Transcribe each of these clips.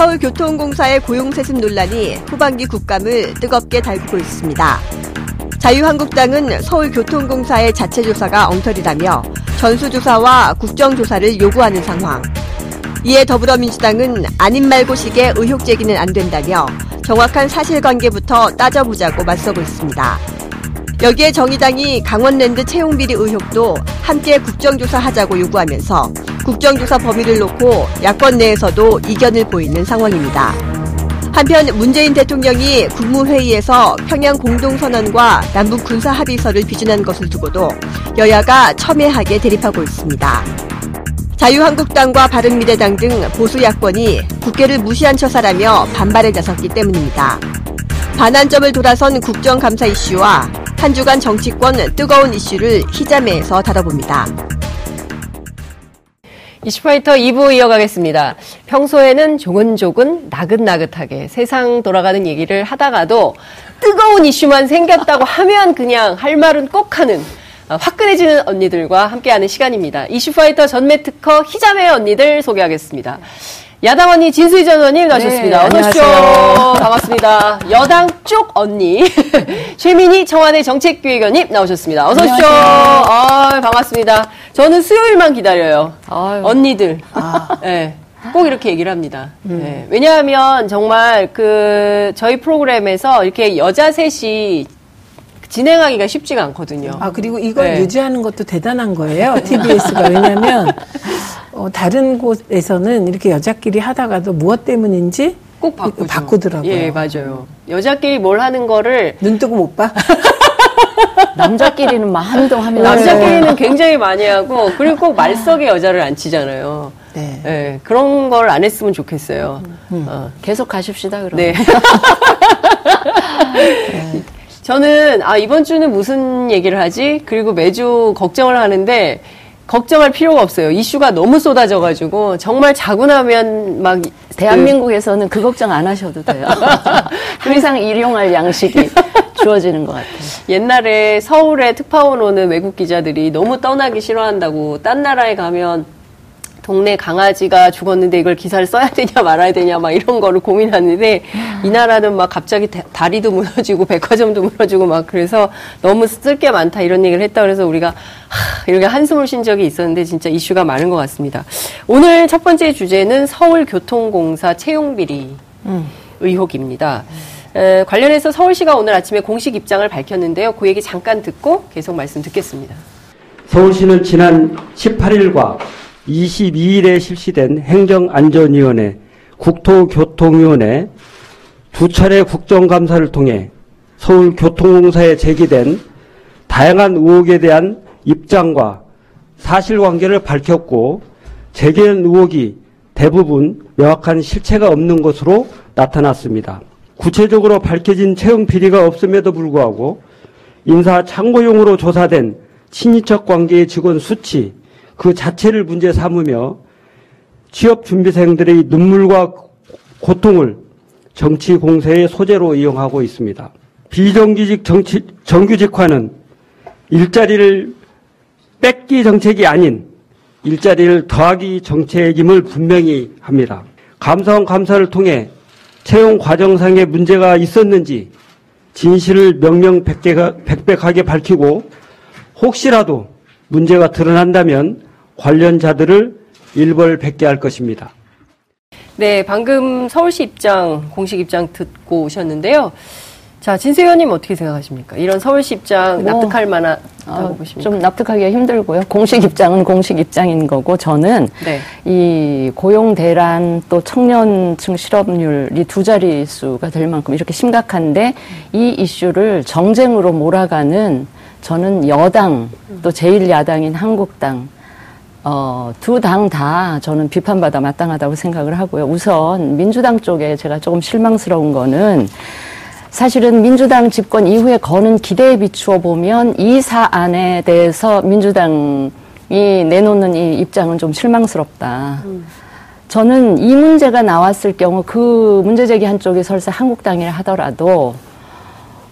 서울교통공사의 고용세습 논란이 후반기 국감을 뜨겁게 달구고 있습니다. 자유한국당은 서울교통공사의 자체조사가 엉터리라며 전수조사와 국정조사를 요구하는 상황. 이에 더불어민주당은 아닌 말고식의 의혹 제기는 안 된다며 정확한 사실관계부터 따져보자고 맞서고 있습니다. 여기에 정의당이 강원랜드 채용비리 의혹도 함께 국정조사하자고 요구하면서 국정조사 범위를 놓고 야권 내에서도 이견을 보이는 상황입니다. 한편 문재인 대통령이 국무회의에서 평양 공동선언과 남북 군사 합의서를 비준한 것을 두고도 여야가 첨예하게 대립하고 있습니다. 자유한국당과 바른미래당 등 보수 야권이 국회를 무시한 처사라며 반발에 나섰기 때문입니다. 반환점을 돌아선 국정감사 이슈와 한 주간 정치권 뜨거운 이슈를 희자매에서 다뤄봅니다. 이슈파이터 2부 이어가겠습니다. 평소에는 조근조근 나긋나긋하게 세상 돌아가는 얘기를 하다가도 뜨거운 이슈만 생겼다고 하면 그냥 할 말은 꼭 하는 어, 화끈해지는 언니들과 함께하는 시간입니다. 이슈파이터 전매 특허 희자매 언니들 소개하겠습니다. 야당 언니 진수희 전 의원님 나오셨습니다. 네, 어서 오십시오. 반갑습니다. 여당 쪽 언니 최민희 청와대 정책기획위원님 나오셨습니다. 어서 오십시오. 아, 반갑습니다. 저는 수요일만 기다려요. 아유. 언니들. 아. 네. 꼭 이렇게 얘기를 합니다. 음. 네. 왜냐하면 정말 그 저희 프로그램에서 이렇게 여자 셋이 진행하기가 쉽지가 않거든요. 아, 그리고 이걸 네. 유지하는 것도 대단한 거예요. TBS가. 왜냐면, 어, 다른 곳에서는 이렇게 여자끼리 하다가도 무엇 때문인지 꼭 바꾸죠. 바꾸더라고요. 예, 맞아요. 여자끼리 뭘 하는 거를 눈 뜨고 못 봐? 남자끼리는 막 한동 하면 남자끼리는 굉장히 많이 하고 그리고 꼭 말석에 여자를 안 치잖아요. 네. 네 그런 걸 안 했으면 좋겠어요. 음. 어. 계속 가십시다 그럼. 네. 네. 저는 아 이번 주는 무슨 얘기를 하지? 그리고 매주 걱정을 하는데 걱정할 필요가 없어요. 이슈가 너무 쏟아져가지고 정말 자고 나면 막 대한민국에서는 그, 그 걱정 안 하셔도 돼요. 항상 일용할 양식이 주어지는 것 같아요. 옛날에 서울에 특파원 오는 외국 기자들이 너무 떠나기 싫어한다고 딴 나라에 가면 동네 강아지가 죽었는데 이걸 기사를 써야 되냐 말아야 되냐 막 이런 거를 고민하는데 이 나라는 막 갑자기 다리도 무너지고 백화점도 무너지고 막 그래서 너무 쓸 게 많다 이런 얘기를 했다 그래서 우리가 하, 이렇게 한숨을 쉰 적이 있었는데 진짜 이슈가 많은 것 같습니다. 오늘 첫 번째 주제는 서울교통공사 채용비리 음. 의혹입니다. 에, 관련해서 서울시가 오늘 아침에 공식 입장을 밝혔는데요. 그 얘기 잠깐 듣고 계속 말씀 듣겠습니다. 서울시는 지난 18일과 22일에 실시된 행정안전위원회, 국토교통위원회 두 차례 국정감사를 통해 서울교통공사에 제기된 다양한 의혹에 대한 입장과 사실관계를 밝혔고 제기된 의혹이 대부분 명확한 실체가 없는 것으로 나타났습니다. 구체적으로 밝혀진 채용 비리가 없음에도 불구하고 인사 참고용으로 조사된 친인척 관계의 직원 수치, 그 자체를 문제 삼으며 취업 준비생들의 눈물과 고통을 정치 공세의 소재로 이용하고 있습니다. 비정규직 정치, 정규직화는 일자리를 뺏기 정책이 아닌 일자리를 더하기 정책임을 분명히 합니다. 감사원 감사를 통해 채용 과정상의 문제가 있었는지 진실을 명명백백하게 밝히고 혹시라도 문제가 드러난다면 관련자들을 일벌백계 할 것입니다. 네, 방금 서울시 입장, 공식 입장 듣고 오셨는데요. 자, 진세 의원님 어떻게 생각하십니까? 이런 서울시 입장 뭐, 납득할 만하다고 어, 보십니까? 좀 납득하기가 힘들고요. 공식 입장은 공식 입장인 거고 저는 네. 이 고용 대란 또 청년층 실업률이 두 자릿수가 될 만큼 이렇게 심각한데 이 이슈를 정쟁으로 몰아가는 저는 여당 또 제1야당인 한국당 어, 두 당 다 저는 비판받아 마땅하다고 생각을 하고요. 우선 민주당 쪽에 제가 조금 실망스러운 거는 사실은 민주당 집권 이후에 거는 기대에 비추어 보면 이 사안에 대해서 민주당이 내놓는 이 입장은 좀 실망스럽다. 저는 이 문제가 나왔을 경우 그 문제 제기 한 쪽이 설사 한국당이라 하더라도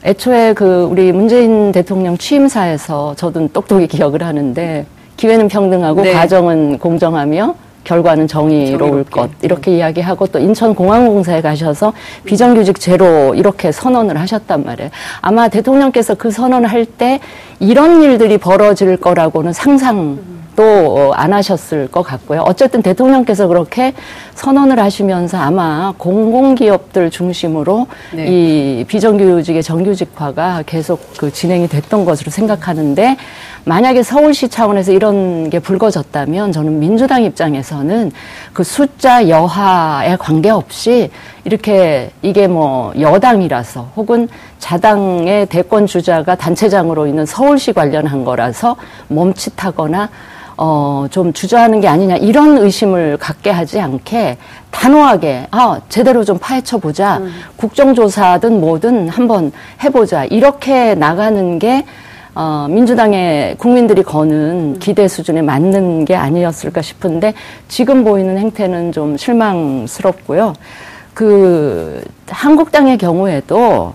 애초에 그 우리 문재인 대통령 취임사에서 저도 똑똑히 기억을 하는데 기회는 평등하고 네. 과정은 공정하며 결과는 정의로울 정의롭게. 것 이렇게 이야기하고 또 인천공항공사에 가셔서 비정규직 제로 이렇게 선언을 하셨단 말이에요. 아마 대통령께서 그 선언을 할 때 이런 일들이 벌어질 거라고는 상상 또안 하셨을 것 같고요. 어쨌든 대통령께서 그렇게 선언을 하시면서 아마 공공기업들 중심으로 네. 이 비정규직의 정규직화가 계속 그 진행이 됐던 것으로 생각하는데 만약에 서울시 차원에서 이런 게 불거졌다면 저는 민주당 입장에서는 그 숫자 여하에 관계없이 이렇게 이게 뭐 여당이라서 혹은 자당의 대권 주자가 단체장으로 있는 서울시 관련한 거라서 멈칫하거나 어, 좀 주저하는 게 아니냐, 이런 의심을 갖게 하지 않게 단호하게, 아, 제대로 좀 파헤쳐 보자. 국정조사든 뭐든 한번 해보자. 이렇게 나가는 게, 어, 민주당의 국민들이 거는 기대 수준에 맞는 게 아니었을까 싶은데, 지금 보이는 행태는 좀 실망스럽고요. 그, 한국당의 경우에도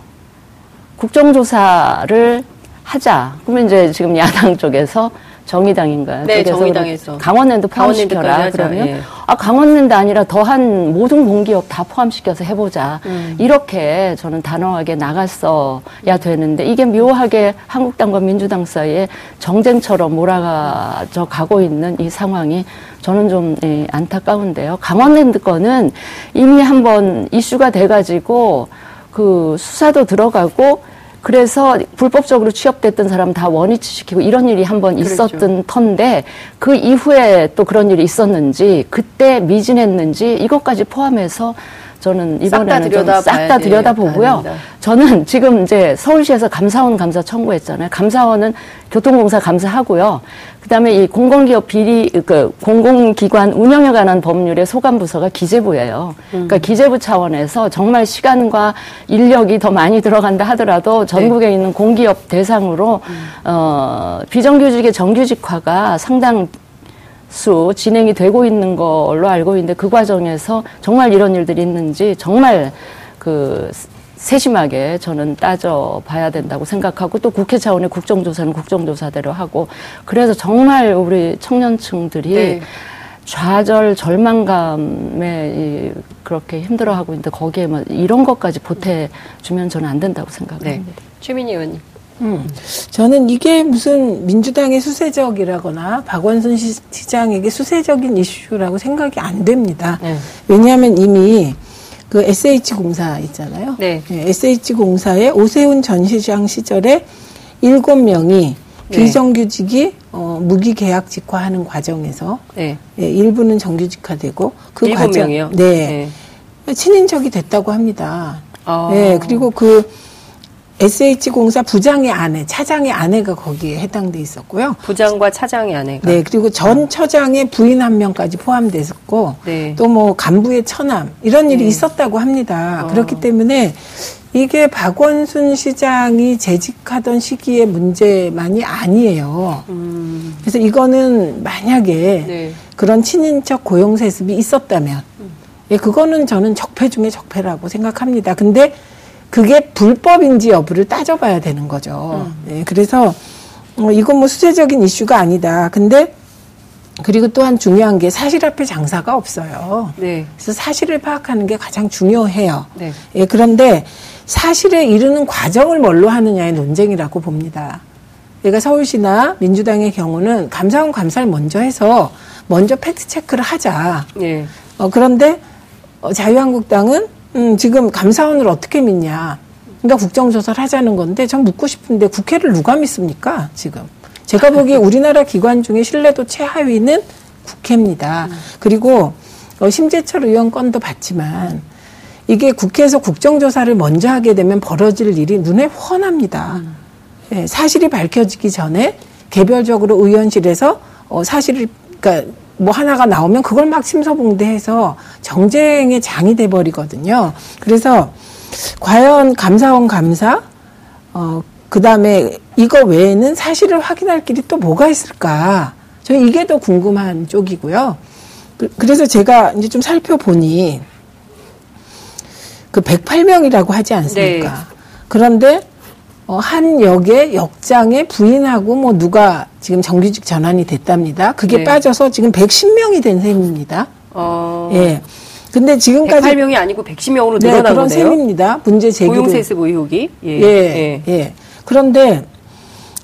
국정조사를 하자. 그러면 이제 지금 야당 쪽에서 정의당인가요? 네, 정의당에서. 강원랜드 포함시켜라. 그러면 예. 아 강원랜드 아니라 더한 모든 공기업 다 포함시켜서 해보자. 음. 이렇게 저는 단호하게 나갔어야 되는데 이게 묘하게 한국당과 민주당 사이에 정쟁처럼 몰아가져 가고 있는 이 상황이 저는 좀 예, 안타까운데요. 강원랜드 거는 이미 한번 이슈가 돼가지고 그 수사도 들어가고 그래서 불법적으로 취업됐던 사람 다 원위치시키고 이런 일이 한번 그렇죠. 있었던 터인데 그 이후에 또 그런 일이 있었는지 그때 미진했는지 이것까지 포함해서 저는 이번에는 싹다 돼요. 들여다 보고요. 됩니다. 저는 지금 이제 서울시에서 감사원 감사 청구했잖아요. 감사원은 교통공사 감사하고요. 그다음에 이 공공기업 비리 그 공공기관 운영에 관한 법률의 소관 부서가 기재부예요. 그러니까 기재부 차원에서 정말 시간과 인력이 더 많이 들어간다 하더라도 전국에 있는 공기업 대상으로 어 비정규직의 정규직화가 상당 수 진행이 되고 있는 걸로 알고 있는데 그 과정에서 정말 이런 일들이 있는지 정말 그 세심하게 저는 따져 봐야 된다고 생각하고 또 국회 차원의 국정조사는 국정조사대로 하고 그래서 정말 우리 청년층들이 네. 좌절 절망감에 이 그렇게 힘들어하고 있는데 거기에 뭐 이런 것까지 보태주면 저는 안 된다고 네. 생각합니다. 최민희 의원님. 음, 저는 이게 무슨 민주당의 수세적이라거나 박원순 시- 시장에게 수세적인 이슈라고 생각이 안 됩니다. 네. 왜냐하면 이미 그 SH공사 있잖아요. 네. SH공사의 오세훈 전 시장 시절에 일곱 명이 네. 비정규직이 어, 무기 계약 직화하는 과정에서 네. 예, 일부는 정규직화되고 그 과정 명이요? 네. 친인척이 됐다고 합니다. 아. 네, 그리고 그 SH공사 부장의 아내, 차장의 아내가 거기에 해당돼 있었고요. 부장과 차장의 아내가. 네, 그리고 전 처장의 부인 한 명까지 포함됐었고, 네. 또뭐 간부의 처남 이런 일이 있었다고 합니다. 어. 그렇기 때문에 이게 박원순 시장이 재직하던 시기의 문제만이 아니에요. 음. 그래서 이거는 만약에 네. 그런 친인척 고용 세습이 있었다면, 예, 그거는 저는 적폐 중에 적폐라고 생각합니다. 근데 그게 불법인지 여부를 따져봐야 되는 거죠. 예, 그래서 어, 이건 뭐 수세적인 이슈가 아니다. 근데 그리고 또한 중요한 게 사실 앞에 장사가 없어요. 네. 그래서 사실을 파악하는 게 가장 중요해요. 네. 예, 그런데 사실에 이르는 과정을 뭘로 하느냐의 논쟁이라고 봅니다. 그러니까 서울시나 민주당의 경우는 감사원 감사를 먼저 해서 먼저 팩트 체크를 하자. 네. 어, 그런데 어, 자유한국당은 음, 지금 감사원을 어떻게 믿냐. 그러니까 국정조사를 하자는 건데 전 묻고 싶은데 국회를 누가 믿습니까 지금. 제가 보기에 우리나라 기관 중에 신뢰도 최하위는 국회입니다. 그리고 어, 심재철 의원 건도 봤지만 이게 국회에서 국정조사를 먼저 하게 되면 벌어질 일이 눈에 훤합니다. 예, 사실이 밝혀지기 전에 개별적으로 의원실에서 어, 사실을 그러니까 뭐 하나가 나오면 그걸 막 심서봉대해서 정쟁의 장이 돼 버리거든요. 그래서 과연 감사원 감사 어 그다음에 이거 외에는 사실을 확인할 길이 또 뭐가 있을까? 저는 이게 더 궁금한 쪽이고요. 그- 그래서 제가 이제 좀 살펴보니 그 108명이라고 하지 않습니까? 네. 그런데 어, 한 역의 역장의 부인하고 뭐 누가 지금 정규직 전환이 됐답니다. 그게 네. 빠져서 지금 110명이 된 셈입니다. 어, 예. 근데 지금까지 108명이 아니고 110명으로 네, 늘어난 그런 거네요. 셈입니다. 문제 제기도 고용세습 의혹이. 예. 예, 예. 그런데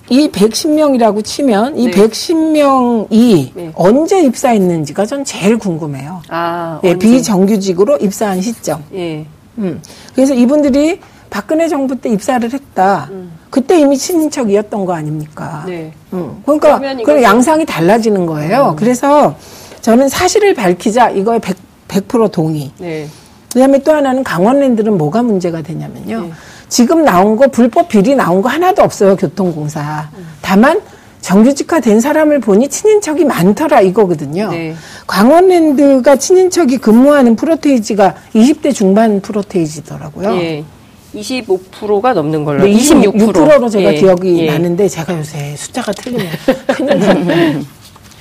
이 110명이라고 치면 이 네. 110명이 네. 언제 입사했는지가 전 제일 궁금해요. 아, 예? 비정규직으로 입사한 시점. 예. 음. 그래서 이분들이 박근혜 정부 때 입사를 했다. 그때 이미 친인척이었던 거 아닙니까? 음. 네. 음. 그러니까 그 이거는- 양상이 달라지는 거예요. 그래서 저는 사실을 밝히자 이거에 100, 100% 동의. 네. 그다음에 또 하나는 강원랜드는 뭐가 문제가 되냐면요. 네. 지금 나온 거 불법 비리 나온 거 하나도 없어요 교통공사. 다만 정규직화 된 사람을 보니 친인척이 많더라 이거거든요. 네. 강원랜드가 친인척이 근무하는 프로테이지가 20대 중반 프로테이지더라고요. 예. 25%가 넘는 걸로. 네, 26%. 26%로 제가 예. 기억이 예. 나는데 제가 요새 숫자가 나요.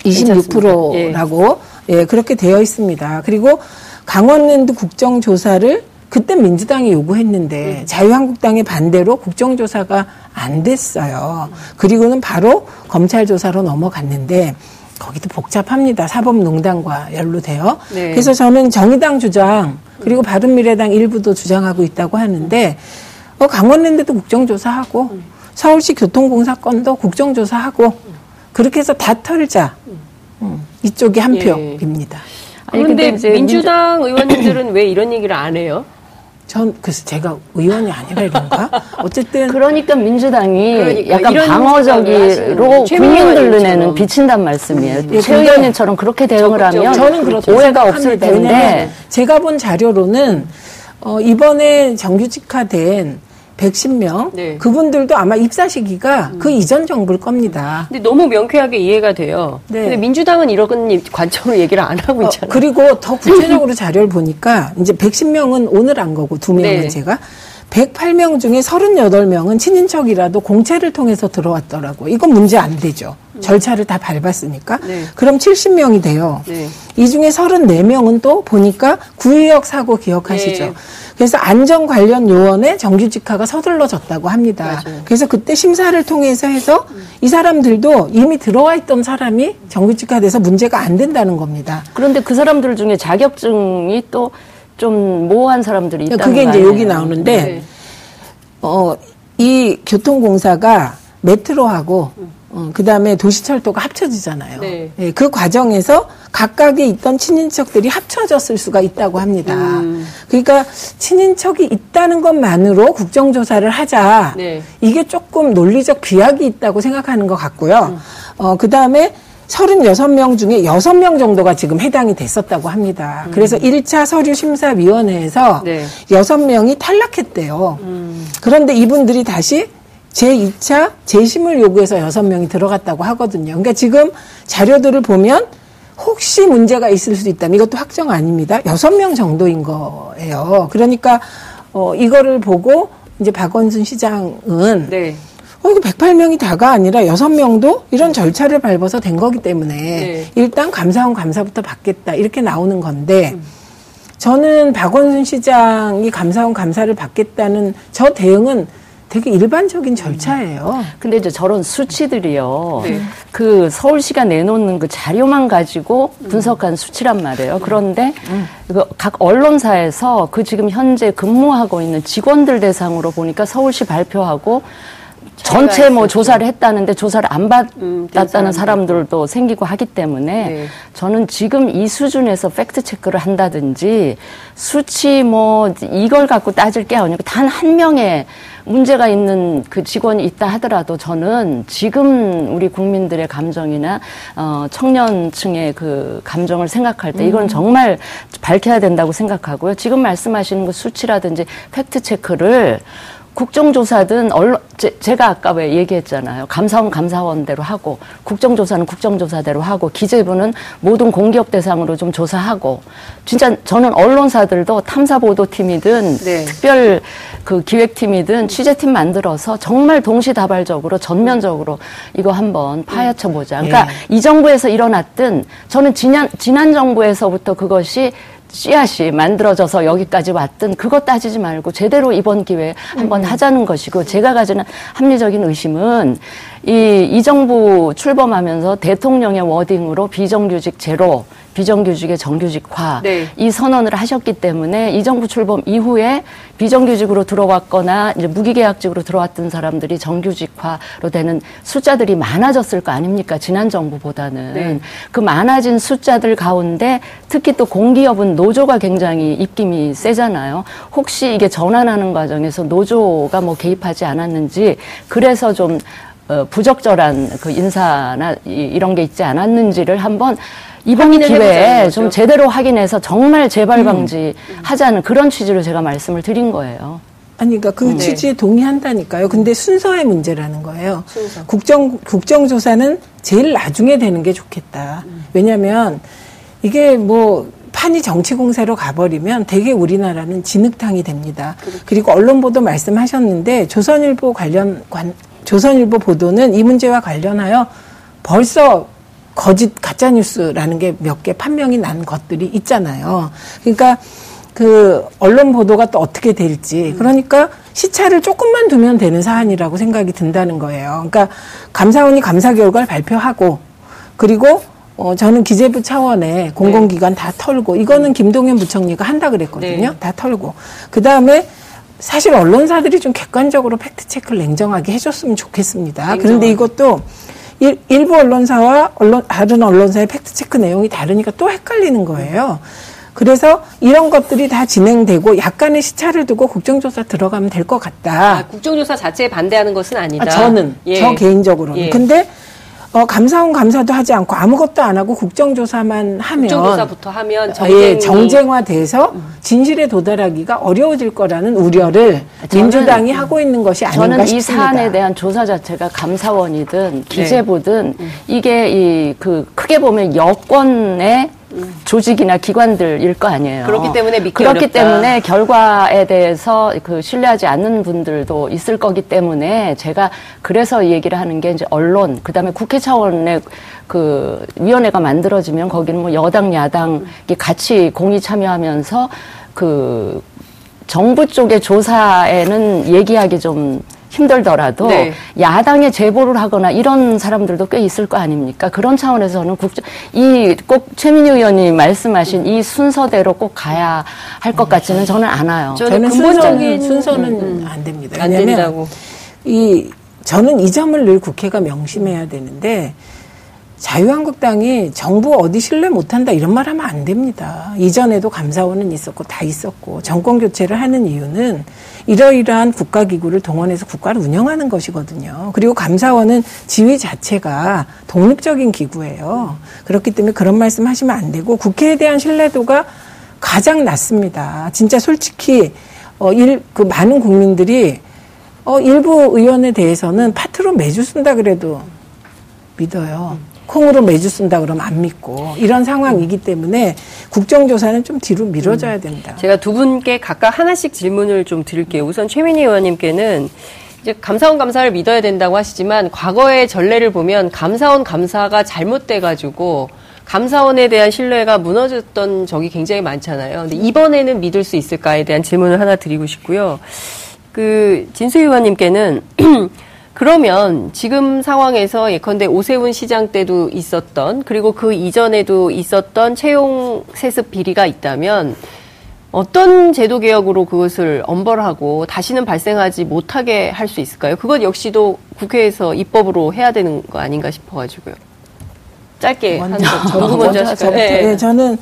26%라고 예, 그렇게 되어 있습니다. 그리고 강원랜드 국정조사를 그때 민주당이 요구했는데 자유한국당의 반대로 국정조사가 안 됐어요. 그리고는 바로 검찰 조사로 넘어갔는데 거기도 복잡합니다. 사법농단과 연루돼요. 네. 그래서 저는 정의당 주장 그리고 바른미래당 일부도 주장하고 있다고 하는데 어, 강원랜드도 국정조사하고 서울시 교통공사 건도 국정조사하고 그렇게 해서 다 털자. 음, 이쪽이 한 예. 표입니다. 아니, 그런데 근데 이제 민주당 의원님들은 왜 이런 얘기를 안 해요? 전 그래서 제가 의원이 아니라 이런가? 어쨌든 그러니까 민주당이 그러니까 약간 방어적으로 하시는 국민들 최민희 눈에는 의원님처럼. 비친단 말씀이에요. 예, 최 근데 의원님처럼 그렇게 대응을 하면 오해가 없을. 텐데 제가 본 자료로는 어, 이번에 정규직화된 110명 네. 그분들도 아마 입사 시기가 그 이전 정부일 겁니다. 근데 너무 명쾌하게 이해가 돼요. 네. 근데 민주당은 이런 관점으로 얘기를 안 하고 어, 있잖아요. 그리고 더 구체적으로 자료를 보니까 이제 110명은 오늘 안 거고 두 명은 네. 제가 108명 중에 38명은 친인척이라도 공채를 통해서 들어왔더라고. 이건 문제 안 되죠. 절차를 다 밟았으니까. 네. 그럼 70명이 돼요. 네. 이 중에 34명은 또 보니까 구의역 사고 기억하시죠. 네. 그래서 안전 관련 요원의 정규직화가 서둘러졌다고 합니다. 맞아요. 그래서 그때 심사를 통해서 해서 이 사람들도 이미 들어와 있던 사람이 정규직화돼서 문제가 안 된다는 겁니다. 그런데 그 사람들 중에 자격증이 또 좀 모호한 사람들이 있다는 그게 거 이제? 여기 나오는데 네. 어, 이 교통공사가 메트로하고 어, 그 다음에 도시철도가 합쳐지잖아요. 네. 예, 그 과정에서 각각에 있던 친인척들이 합쳐졌을 수가 있다고 합니다. 음. 그러니까 친인척이 있다는 것만으로 국정조사를 하자. 네. 이게 조금 논리적 비약이 있다고 생각하는 것 같고요. 음. 어, 그 다음에 36명 중에 6명 정도가 지금 해당이 됐었다고 합니다. 그래서 1차 서류 심사위원회에서 음. 네. 음. 여섯 명이 탈락했대요. 그런데 이분들이 다시 제2차 재심을 요구해서 여섯 명이 들어갔다고 하거든요. 그러니까 지금 자료들을 보면 혹시 문제가 있을 수 있다면 이것도 확정 아닙니다. 여섯 명 정도인 거예요. 그러니까 어 이거를 보고 이제 박원순 시장은 네. 어, 이거 108명이 다가 아니라 6명도 이런 절차를 밟아서 된 거기 때문에 네. 일단 감사원 감사부터 받겠다. 이렇게 나오는 건데 저는 박원순 시장이 감사원 감사를 받겠다는 저 대응은 되게 일반적인 절차예요. 근데 이제 저런 수치들이요. 네. 그 서울시가 내놓는 그 자료만 가지고 분석한 수치란 말이에요. 그런데 이거 각 언론사에서 그 지금 현재 근무하고 있는 직원들 대상으로 보니까 서울시 발표하고 전체 뭐. 조사를 했다는데 조사를 안 음, 된 받았다는 사람들도 생기고 하기 때문에 네. 저는 지금 이 수준에서 팩트 체크를 한다든지 수치 뭐 이걸 갖고 따질 게 아니고 단 한 명의 문제가 있는 그 직원이 있다 하더라도 저는 지금 우리 국민들의 감정이나 어 청년층의 그 감정을 생각할 때 이건 정말 밝혀야 된다고 생각하고요. 지금 말씀하시는 그 수치라든지 팩트 체크를 국정조사든 언론 제, 가 아까 왜 얘기했잖아요. 감사원 감사원대로 하고 국정조사는 국정조사대로 하고 기재부는 모든 공기업 대상으로 좀 조사하고 진짜 저는 언론사들도 탐사 보도팀이든 네. 특별 그 기획팀이든 취재팀 만들어서 정말 동시다발적으로 전면적으로 이거 한번 파헤쳐 보자. 그러니까 네. 이 정부에서 일어났든 저는 지난 지난 정부에서부터 그것이 씨앗이 만들어져서 여기까지 왔든 그것 따지지 말고 제대로 이번 기회에 한번 음. 하자는 것이고 제가 가지는 합리적인 의심은 이, 이 정부 출범하면서 대통령의 워딩으로 비정규직 제로 비정규직의 정규직화 네. 이 선언을 하셨기 때문에 이 정부 출범 이후에 비정규직으로 들어왔거나 이제 무기계약직으로 들어왔던 사람들이 정규직화로 되는 숫자들이 많아졌을 거 아닙니까 지난 정부보다는 네. 그 많아진 숫자들 가운데 특히 또 공기업은 노조가 굉장히 입김이 세잖아요. 혹시 이게 전환하는 과정에서 노조가 뭐 개입하지 않았는지 그래서 좀 어, 부적절한 그 인사나 이, 런 게 있지 않았는지를 한번 이번 기회에 좀 제대로 확인해서 정말 재발 방지 음. 하자는 그런 취지로 제가 말씀을 드린 거예요. 아니, 그러니까 그 네. 취지에 동의한다니까요. 근데 순서의 문제라는 거예요. 순서. 국정, 국정조사는 제일 나중에 되는 게 좋겠다. 음. 왜냐면 이게 뭐 판이 정치 공세로 가버리면 되게 우리나라는 진흙탕이 됩니다. 그렇죠. 그리고 언론 보도 말씀하셨는데 조선일보 관련 관, 조선일보 보도는 이 문제와 관련하여 벌써 거짓 가짜 뉴스라는 게 몇 개 판명이 난 것들이 있잖아요. 그러니까 그 언론 보도가 또 어떻게 될지 그러니까 시차를 조금만 두면 되는 사안이라고 생각이 든다는 거예요. 그러니까 감사원이 감사 결과를 발표하고 그리고 어 저는 기재부 차원의 공공기관 네. 다 털고 이거는 김동연 부총리가 한다 그랬거든요. 네. 다 털고 그 다음에 사실 언론사들이 좀 객관적으로 팩트 체크를 냉정하게 해줬으면 좋겠습니다. 냉정하게. 그런데 이것도 일, 일부 언론사와 언론, 다른 언론사의 팩트체크 내용이 다르니까 또 헷갈리는 거예요. 그래서 이런 것들이 다 진행되고 약간의 시차를 두고 국정조사 들어가면 될 것 같다. 아, 국정조사 자체에 반대하는 것은 아니다. 아, 저는 예. 저 개인적으로는. 예. 근데 어, 감사원 감사도 하지 않고 아무것도 안 하고 국정조사만 하면 국정조사부터 하면 정쟁이... 예, 정쟁화돼서 진실에 도달하기가 어려워질 거라는 우려를 민주당이 하고 있는 것이 아닌가 저는 싶습니다. 이 사안에 대한 조사 자체가 감사원이든 네. 기재부든 네. 이게 이 그 크게 보면 여권의 조직이나 기관들일 거 아니에요. 그렇기 때문에 믿기 그렇기 어렵다. 때문에 결과에 대해서 그 신뢰하지 않는 분들도 있을 거기 때문에 제가 그래서 얘기를 하는 게 이제 언론 그다음에 국회 차원의 그 위원회가 만들어지면 거기는 뭐 여당 야당이 같이 공의 참여하면서 그 정부 쪽의 조사에는 얘기하기 좀 힘들더라도 네. 야당에 제보를 하거나 이런 사람들도 꽤 있을 거 아닙니까? 그런 차원에서는 국정 이 꼭 최민희 의원이 말씀하신 이 순서대로 꼭 가야 할 것 같지는 저는 않아요. 저는 근본적인 순서는 음, 음. 안 됩니다. 안 된다고. 이 저는 이 점을 늘 국회가 명심해야 되는데 자유한국당이 정부 어디 신뢰 못한다 이런 말 하면 안 됩니다. 이전에도 감사원은 있었고 다 있었고 정권 교체를 하는 이유는 이러이러한 국가기구를 동원해서 국가를 운영하는 것이거든요. 그리고 감사원은 지위 자체가 독립적인 기구예요. 그렇기 때문에 그런 말씀 하시면 안 되고 국회에 대한 신뢰도가 가장 낮습니다. 진짜 솔직히 어, 일, 그 많은 국민들이 어, 일부 의원에 대해서는 파트로 매주 쓴다 그래도 믿어요. 콩으로 매주 쓴다 그러면 안 믿고 이런 상황이기 때문에 국정조사는 좀 뒤로 미뤄져야 음. 됩니다. 제가 두 분께 각각 하나씩 질문을 좀 드릴게요. 우선 최민희 의원님께는 이제 감사원 감사를 믿어야 된다고 하시지만 과거의 전례를 보면 감사원 감사가 잘못돼 가지고 감사원에 대한 신뢰가 무너졌던 적이 굉장히 많잖아요. 근데 이번에는 믿을 수 있을까에 대한 질문을 하나 드리고 싶고요. 그 진수 의원님께는 그러면 지금 상황에서 예컨대 오세훈 시장 때도 있었던 그리고 그 이전에도 있었던 채용 세습 비리가 있다면 어떤 제도 개혁으로 그것을 엄벌하고 다시는 발생하지 못하게 할 수 있을까요? 그것 역시도 국회에서 입법으로 해야 되는 거 아닌가 싶어가지고요. 짧게 먼저, 한 먼저 하실까요? 네. 네. 저는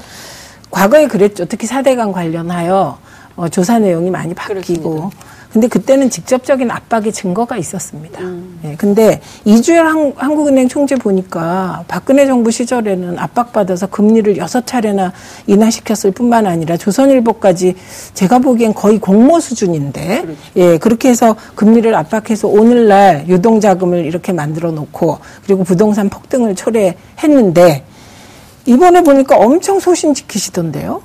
과거에 그랬죠. 특히 사대강 관련하여 어, 조사 내용이 많이 바뀌고 그렇습니다. 근데 그때는 직접적인 압박의 증거가 있었습니다. 음. 예, 근데 이주열 한, 국은행 총재 보니까 박근혜 정부 시절에는 압박받아서 금리를 여섯 차례나 인하시켰을 뿐만 아니라 조선일보까지 제가 보기엔 거의 공모 수준인데, 그렇죠. 예, 그렇게 해서 금리를 압박해서 오늘날 유동 자금을 이렇게 만들어 놓고 그리고 부동산 폭등을 초래했는데 이번에 보니까 엄청 소신 지키시던데요.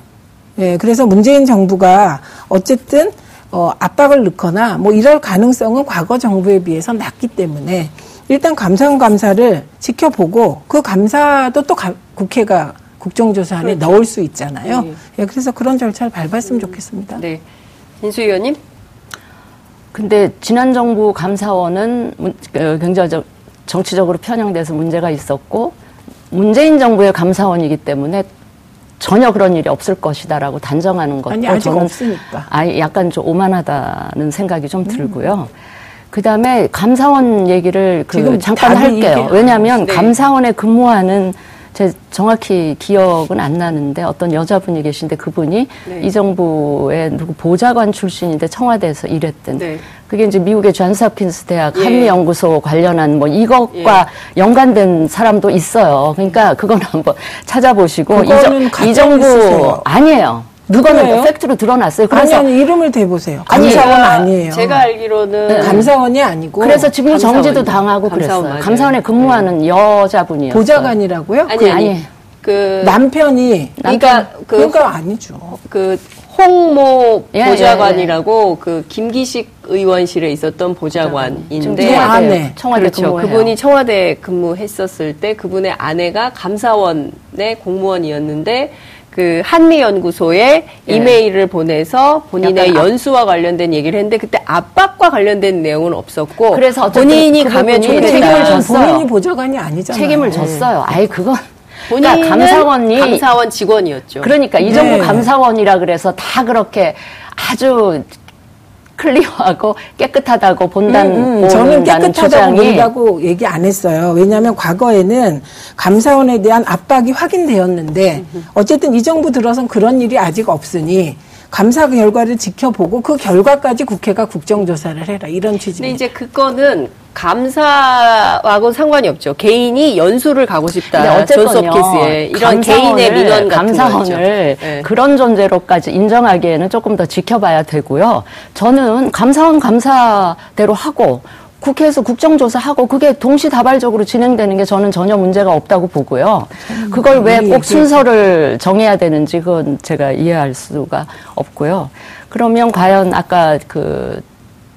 예, 그래서 문재인 정부가 어쨌든 어, 압박을 넣거나 뭐 이럴 가능성은 과거 정부에 비해서 낮기 때문에 일단 감사원 감사를 지켜보고 그 감사도 또 가, 국회가 국정조사 안에 그렇죠. 넣을 수 있잖아요. 네. 예, 그래서 그런 절차를 밟았으면 음. 좋겠습니다. 네. 인수 의원님? 근데 지난 정부 감사원은 그 굉장히 정치적으로 편향돼서 문제가 있었고 문재인 정부의 감사원이기 때문에 전혀 그런 일이 없을 것이다라고 단정하는 것도 아니, 아직 저는 없으니까. 아 약간 좀 오만하다는 생각이 좀 들고요. 음. 그다음에 감사원 얘기를 그 잠깐 할게요. 왜냐하면 네. 감사원에 근무하는 제 정확히 기억은 안 나는데 어떤 여자분이 계신데 그분이 네. 이 정부의 누구 보좌관 출신인데 청와대에서 일했던 네. 그게 이제 미국의 존스 홉킨스 대학 예. 한미 연구소 관련한 뭐 이것과 예. 연관된 사람도 있어요. 그러니까 그건 한번 찾아보시고 이, 이 정부. 아니에요. 누가는 팩트로 드러났어요. 그래서 아니, 아니 이름을 대보세요. 감사원 아니, 에요 제가 알기로는 네, 감사원이 아니고 그래서 지금 정지도 당하고 감사원 그랬어요. 감사원에 근무하는 네. 여자분이요. 보좌관이라고요? 아니 그, 아니. 그 남편이 그러니까 그 그러니까 아니죠. 그 홍모 예, 보좌관이라고 예, 예. 그 김기식 의원실에 있었던 보좌관인데 아내 청와대 그렇죠. 그분이 청와대 근무했었을 때 그분의 아내가 감사원의 공무원이었는데 그 한미연구소에 예. 이메일을 보내서 본인의 연수와 관련된 얘기를 했는데 그때 압박과 관련된 내용은 없었고 그래서 본인이 가면 좋겠다. 책임을 졌어요. 본인이 보좌관이 아니잖아요. 책임을 졌어요. 아예 그건 본인은 그러니까 감사원이 감사원 직원이었죠. 그러니까 이 정부 네. 감사원이라 그래서 다 그렇게 아주 클리어하고 깨끗하다고 본다는 음, 음. 저는 깨끗하다고 본다고 얘기 안 했어요. 왜냐하면 과거에는 감사원에 대한 압박이 확인되었는데 어쨌든 이 정부 들어선 그런 일이 아직 없으니 감사 결과를 지켜보고 그 결과까지 국회가 국정조사를 해라 이런 취지입니다. 근데 이제 그거는 감사하고 상관이 없죠. 개인이 연수를 가고 싶다. 존스홉키스에 이런 개인의 민원 같은 감사원을 네. 그런 존재로까지 인정하기에는 조금 더 지켜봐야 되고요. 저는 감사원 감사대로 하고 국회에서 국정조사하고 그게 동시다발적으로 진행되는 게 저는 전혀 문제가 없다고 보고요. 그걸 왜 꼭 순서를 정해야 되는지 그건 제가 이해할 수가 없고요. 그러면 과연 아까 그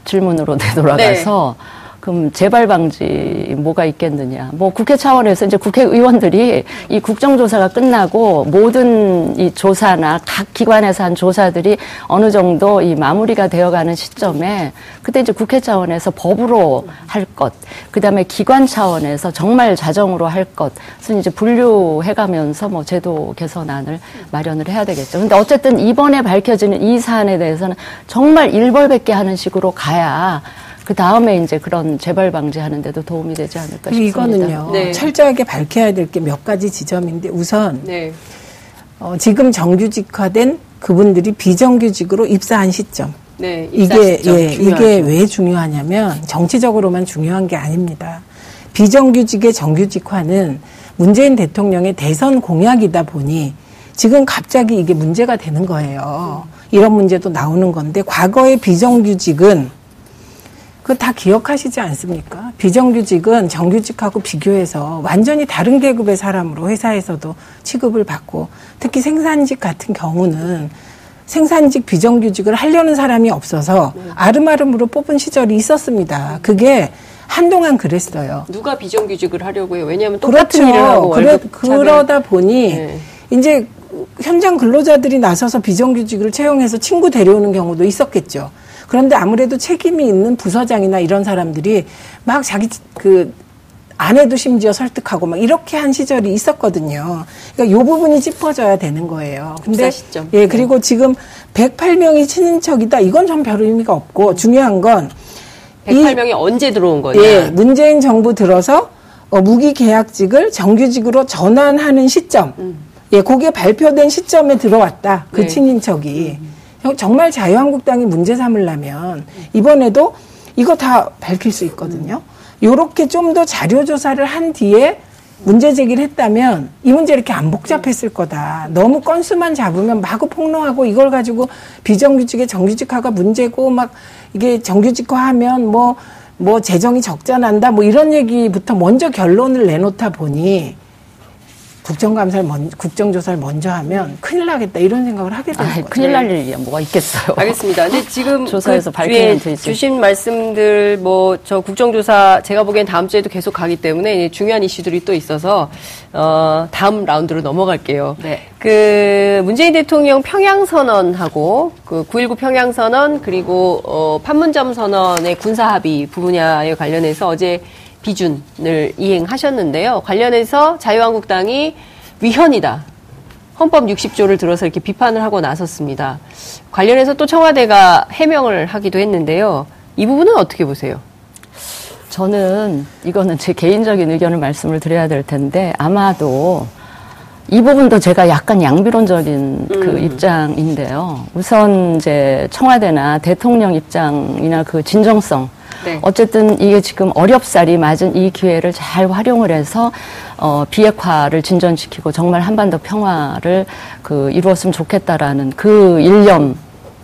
질문으로 되돌아가서 네. 그럼 재발 방지 뭐가 있겠느냐. 뭐 국회 차원에서 이제 국회의원들이 이 국정조사가 끝나고 모든 이 조사나 각 기관에서 한 조사들이 어느 정도 이 마무리가 되어가는 시점에 그때 이제 국회 차원에서 법으로 할 것, 그 다음에 기관 차원에서 정말 자정으로 할 것은 이제 분류해가면서 뭐 제도 개선안을 마련을 해야 되겠죠. 근데 어쨌든 이번에 밝혀지는 이 사안에 대해서는 정말 일벌백계 하는 식으로 가야 그 다음에 이제 그런 재발 방지하는데도 도움이 되지 않을까 싶습니다. 이거는요. 네. 철저하게 밝혀야 될 게 몇 가지 지점인데 우선 네. 어, 지금 정규직화된 그분들이 비정규직으로 입사한 시점. 네, 이게 시점 예, 중요하죠. 이게 왜 중요하냐면 정치적으로만 중요한 게 아닙니다. 비정규직의 정규직화는 문재인 대통령의 대선 공약이다 보니 지금 갑자기 이게 문제가 되는 거예요. 이런 문제도 나오는 건데 과거의 비정규직은 그거 다 기억하시지 않습니까? 비정규직은 정규직하고 비교해서 완전히 다른 계급의 사람으로 회사에서도 취급을 받고 특히 생산직 같은 경우는 생산직 비정규직을 하려는 사람이 없어서 아름아름으로 뽑은 시절이 있었습니다. 그게 한동안 그랬어요. 누가 비정규직을 하려고 해요? 왜냐하면 똑같은 그렇죠. 일을 하고 그래, 그러다 보니 네. 이제 현장 근로자들이 나서서 비정규직을 채용해서 친구 데려오는 경우도 있었겠죠. 그런데 아무래도 책임이 있는 부서장이나 이런 사람들이 막 자기 그 아내도 심지어 설득하고 막 이렇게 한 시절이 있었거든요. 그러니까 요 부분이 짚어져야 되는 거예요. 근데 예, 네. 그리고 지금 108명이 친인척이다. 이건 좀별 의미가 없고 중요한 건 108명이 언제 들어온 거냐? 예, 문재인 정부 들어서 어, 무기 계약직을 정규직으로 전환하는 시점. 음. 예, 그게 발표된 시점에 들어왔다. 그 네. 친인척이. 음. 정말 자유한국당이 문제 삼으려면 이번에도 이거 다 밝힐 수 있거든요. 요렇게 좀 더 자료 조사를 한 뒤에 문제 제기를 했다면 이 문제 이렇게 안 복잡했을 거다. 너무 건수만 잡으면 마구 폭로하고 이걸 가지고 비정규직의 정규직화가 문제고 막 이게 정규직화하면 뭐뭐 뭐 재정이 적자 난다 뭐 이런 얘기부터 먼저 결론을 내놓다 보니 국정감사를 먼, 국정조사를 먼저 하면 큰일 나겠다 이런 생각을 하게 되는 아, 거죠. 큰일 날 일이야 뭐가 있겠어요. 알겠습니다. 근데 지금 조사에서 그 밝히면 되지. 주신 말씀들 뭐 저 국정조사 제가 보기엔 다음 주에도 계속 가기 때문에 중요한 이슈들이 또 있어서 어, 다음 라운드로 넘어갈게요. 네. 그 문재인 대통령 평양 선언하고 그 9.19 평양 선언 그리고 어, 판문점 선언의 군사 합의 부분야에 관련해서 어제 비준을 이행하셨는데요. 관련해서 자유한국당이 위헌이다. 헌법 60조를 들어서 이렇게 비판을 하고 나섰습니다. 관련해서 또 청와대가 해명을 하기도 했는데요. 이 부분은 어떻게 보세요? 저는 이거는 제 개인적인 의견을 말씀을 드려야 될 텐데 아마도 이 부분도 제가 약간 양비론적인 그 음. 입장인데요. 우선 이제 청와대나 대통령 입장이나 그 진정성 네. 어쨌든 이게 지금 어렵사리 맞은 이 기회를 잘 활용을 해서 어, 비핵화를 진전시키고 정말 한반도 평화를 그 이루었으면 좋겠다라는 그 일념,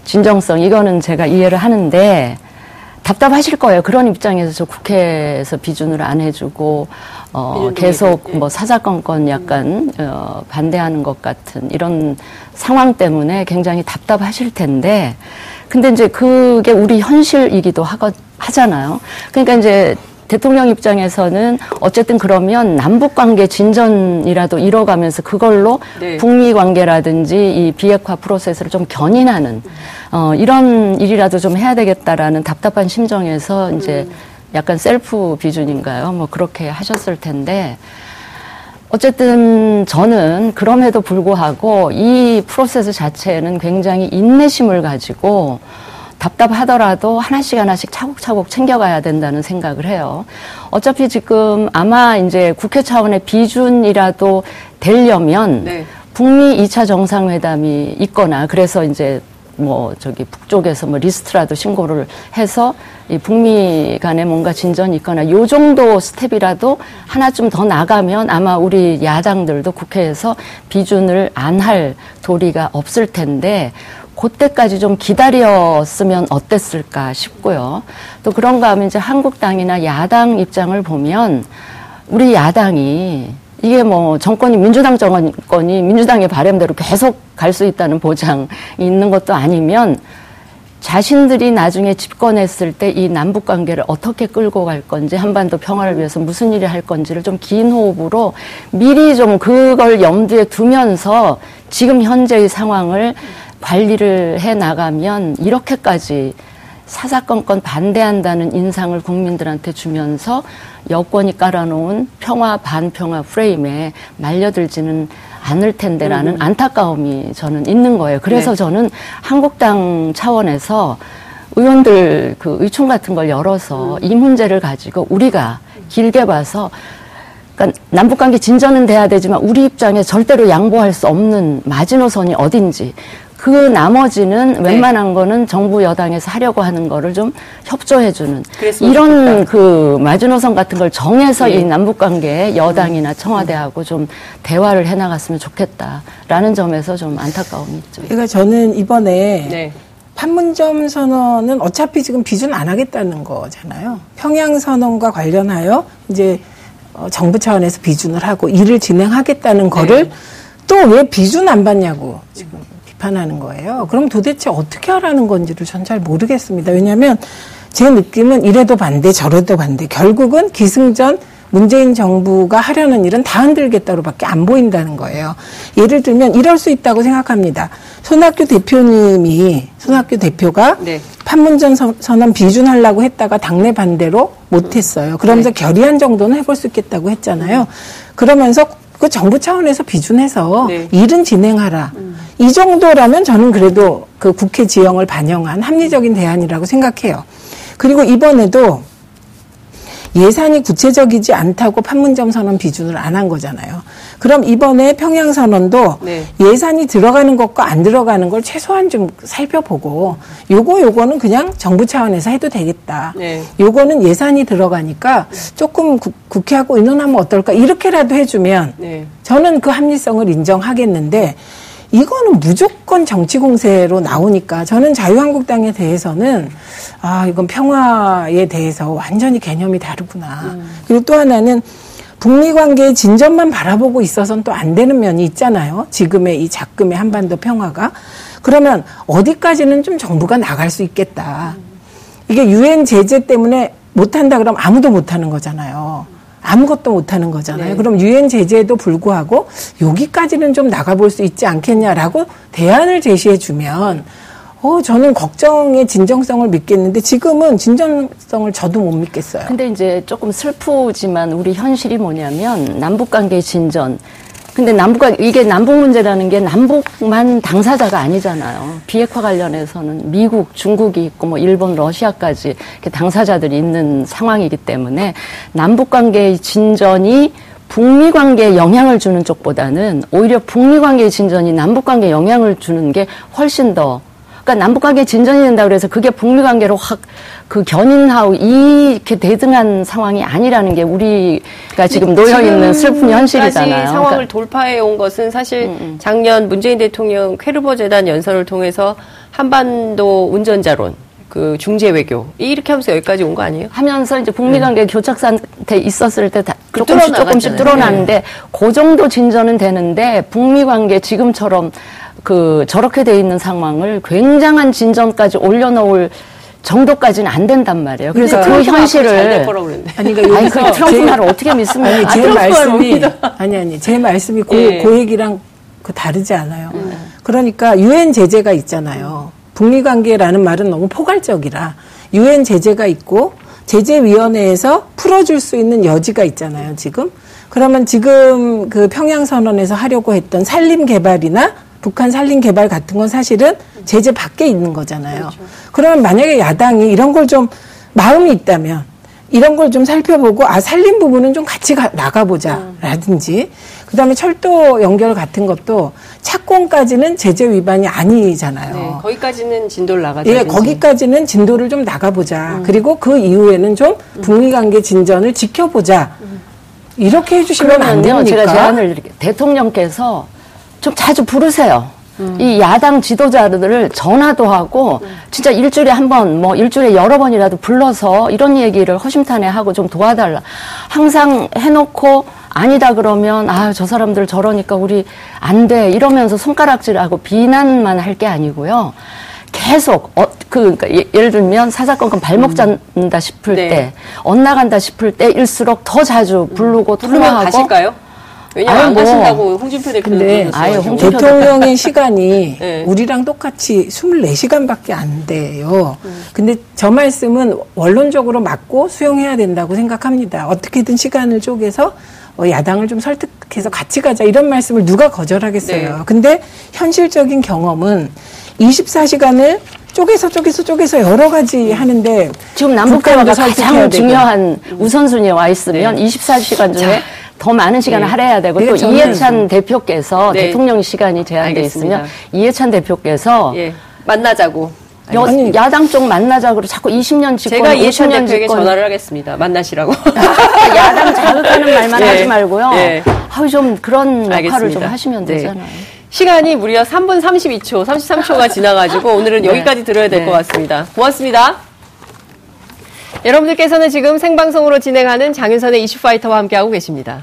진정성 이거는 제가 이해를 하는데 답답하실 거예요. 그런 입장에서 저 국회에서 비준을 안 해주고 어, 계속 뭐 사사건건 약간 어, 반대하는 것 같은 이런 상황 때문에 굉장히 답답하실 텐데 근데 이제 그게 우리 현실이기도 하거, 하잖아요. 그러니까 이제 대통령 입장에서는 어쨌든 그러면 남북 관계 진전이라도 이뤄가면서 그걸로 네. 북미 관계라든지 이 비핵화 프로세스를 좀 견인하는 어 이런 일이라도 좀 해야 되겠다라는 답답한 심정에서 이제 음. 약간 셀프 비준인가요? 뭐 그렇게 하셨을 텐데 어쨌든 저는 그럼에도 불구하고 이 프로세스 자체는 굉장히 인내심을 가지고 답답하더라도 하나씩 하나씩 차곡차곡 챙겨가야 된다는 생각을 해요. 어차피 지금 아마 이제 국회 차원의 비준이라도 되려면 네. 북미 2차 정상회담이 있거나 그래서 이제 뭐 저기 북쪽에서 뭐 리스트라도 신고를 해서 이 북미 간에 뭔가 진전이 있거나 요 정도 스텝이라도 하나쯤 더 나가면 아마 우리 야당들도 국회에서 비준을 안 할 도리가 없을 텐데 그때까지 좀 기다렸으면 어땠을까 싶고요. 또 그런가 하면 이제 한국당이나 야당 입장을 보면 우리 야당이 이게 뭐 정권이 민주당 정권이 민주당의 바램대로 계속 갈 수 있다는 보장이 있는 것도 아니면 자신들이 나중에 집권했을 때 이 남북 관계를 어떻게 끌고 갈 건지 한반도 평화를 위해서 무슨 일을 할 건지를 좀 긴 호흡으로 미리 좀 그걸 염두에 두면서 지금 현재의 상황을 관리를 해 나가면 이렇게까지 사사건건 반대한다는 인상을 국민들한테 주면서 여권이 깔아놓은 평화 반평화 프레임에 말려들지는 않을 텐데라는 음. 안타까움이 저는 있는 거예요. 그래서 네. 저는 한국당 차원에서 의원들 그 의총 같은 걸 열어서 음. 이 문제를 가지고 우리가 길게 봐서 그러니까 남북관계 진전은 돼야 되지만 우리 입장에 절대로 양보할 수 없는 마지노선이 어딘지 그 나머지는 네. 웬만한 거는 정부 여당에서 하려고 하는 거를 좀 협조해주는 이런 좋겠다. 그 마지노선 같은 걸 정해서 네. 이 남북 관계 여당이나 청와대하고 좀 대화를 해나갔으면 좋겠다라는 점에서 좀 안타까움이 있죠. 그러니까 저는 이번에 네. 판문점 선언은 어차피 지금 비준 안 하겠다는 거잖아요. 평양 선언과 관련하여 이제 어, 정부 차원에서 비준을 하고 일을 진행하겠다는 거를 네. 또왜 비준 안 받냐고 지금 비판하는 거예요. 그럼 도대체 어떻게 하라는 건지를 전 잘 모르겠습니다. 왜냐하면 제 느낌은 이래도 반대 저래도 반대 결국은 기승전 문재인 정부가 하려는 일은 다 흔들겠다로밖에 안 보인다는 거예요. 예를 들면 이럴 수 있다고 생각합니다. 손학규 대표님이 손학규 대표가 네. 판문점 선언 비준하려고 했다가 당내 반대로 못했어요. 그러면서 네. 결의안 정도는 해볼 수 있겠다고 했잖아요. 그러면서 그 정부 차원에서 비준해서 네. 일은 진행하라. 음. 이 정도라면 저는 그래도 그 국회 지형을 반영한 합리적인 대안이라고 생각해요. 그리고 이번에도 예산이 구체적이지 않다고 판문점 선언 비준을 안 한 거잖아요. 그럼 이번에 평양 선언도 네. 예산이 들어가는 것과 안 들어가는 걸 최소한 좀 살펴보고 요거 요거는 그냥 정부 차원에서 해도 되겠다. 네. 요거는 예산이 들어가니까 조금 구, 국회하고 의논하면 어떨까 이렇게라도 해주면 네. 저는 그 합리성을 인정하겠는데 이거는 무조건 정치 공세로 나오니까 저는 자유한국당에 대해서는 아 이건 평화에 대해서 완전히 개념이 다르구나. 음. 그리고 또 하나는 북미 관계의 진전만 바라보고 있어서는 또 안 되는 면이 있잖아요. 지금의 이 작금의 한반도 평화가. 그러면 어디까지는 좀 정부가 나갈 수 있겠다. 이게 유엔 제재 때문에 못 한다 그러면 아무도 못 하는 거잖아요. 아무것도 못하는 거잖아요. 네. 그럼 유엔 제재에도 불구하고 여기까지는 좀 나가볼 수 있지 않겠냐라고 대안을 제시해 주면 어, 저는 걱정의 진정성을 믿겠는데 지금은 진정성을 저도 못 믿겠어요. 근데 이제 조금 슬프지만 우리 현실이 뭐냐면 남북 관계 진전 근데 남북과 이게 남북 문제라는 게 남북만 당사자가 아니잖아요. 비핵화 관련해서는 미국, 중국이 있고 뭐 일본, 러시아까지 당사자들이 있는 상황이기 때문에 남북 관계의 진전이 북미 관계에 영향을 주는 쪽보다는 오히려 북미 관계의 진전이 남북 관계에 영향을 주는 게 훨씬 더 그러니까 남북 관계 진전이 된다 그래서 그게 북미 관계로 확 그 견인하고 이렇게 대등한 상황이 아니라는 게 우리가 지금 놓여 있는 슬픈 현실이잖아요. 상황을 그러니까. 돌파해 온 것은 사실 음, 음. 작년 문재인 대통령 쾌르보 재단 연설을 통해서 한반도 운전자론 그 중재 외교 이렇게 하면서 여기까지 온 거 아니에요? 하면서 이제 북미 관계 네. 교착 상태 있었을 때그 조금씩 조금씩 뚫어나는데 네. 그 정도 진전은 되는데 북미 관계 지금처럼 그 저렇게 돼 있는 상황을 굉장한 진전까지 올려놓을 정도까지는 안 된단 말이에요. 그래서 그 현실을 아니 그러니까 아니, 그 트럼프 말을 어떻게 믿습니까? 아니 제 아, 말씀이 아니 아니 제 말씀이 고, 예. 그 얘기랑 그 다르지 않아요. 음. 그러니까 유엔 제재가 있잖아요. 북미 관계라는 말은 너무 포괄적이라 유엔 제재가 있고 제재위원회에서 풀어줄 수 있는 여지가 있잖아요. 지금 그러면 지금 그 평양 선언에서 하려고 했던 산림 개발이나 북한 산림 개발 같은 건 사실은 제재 밖에 있는 거잖아요. 그렇죠. 그러면 만약에 야당이 이런 걸 좀 마음이 있다면 이런 걸 좀 살펴보고 아 산림 부분은 좀 같이 가, 나가보자라든지 그다음에 철도 연결 같은 것도 착공까지는 제재 위반이 아니잖아요. 네, 거기까지는 진도를 나가자. 예, 거기까지는 진도를 좀 나가보자. 음. 그리고 그 이후에는 좀 북미 관계 진전을 지켜보자. 음. 이렇게 해주시면 안 됩니까? 제가 제안을 대통령께서 좀 자주 부르세요. 음. 이 야당 지도자들을 전화도 하고 음. 진짜 일주일에 한 번, 뭐 일주일에 여러 번이라도 불러서 이런 얘기를 허심탄회 하고 좀 도와달라. 항상 해놓고 아니다 그러면 아 저 사람들 저러니까 우리 안 돼 이러면서 손가락질하고 비난만 할 게 아니고요. 계속 어, 그 그러니까 예, 를 들면 사사건건 발목 음. 잡는다 싶을 네. 때 엇나간다 싶을 때일수록 더 자주 부르고 음. 통화하고 가실까요? 왜냐면 안 뭐, 가신다고 홍준표 대표는 아예 홍준표 대통령의 시간이 네. 우리랑 똑같이 24시간밖에 안 돼요. 음. 근데 저 말씀은 원론적으로 맞고 수용해야 된다고 생각합니다. 어떻게든 시간을 쪼개서 어, 야당을 좀 설득해서 같이 가자 이런 말씀을 누가 거절하겠어요. 네. 근데 현실적인 경험은 24시간을 쪼개서 쪼개서 쪼개서 여러 가지 하는데 지금 남북 대화가 가장 중요한 우선순위에 와 있으면 네. 24시간 중에 자. 더 많은 시간을 네. 할애해야 되고 또 이해찬 대표께서 네. 대통령 시간이 제한돼 있으면 이해찬 대표께서 예. 만나자고 여, 야당 쪽 만나자고 자꾸 20년 집권 제가 이해찬 대표에게 집권. 전화를 하겠습니다. 만나시라고. 야당 자극하는 말만 예. 하지 말고요. 예. 아유 좀 그런 알겠습니다. 역할을 좀 하시면 네. 되잖아요. 시간이 무려 3분 32초, 33초가 지나가지고 오늘은 네. 여기까지 들어야 될것 네. 같습니다. 고맙습니다. 여러분들께서는 지금 생방송으로 진행하는 장윤선의 이슈파이터와 함께하고 계십니다.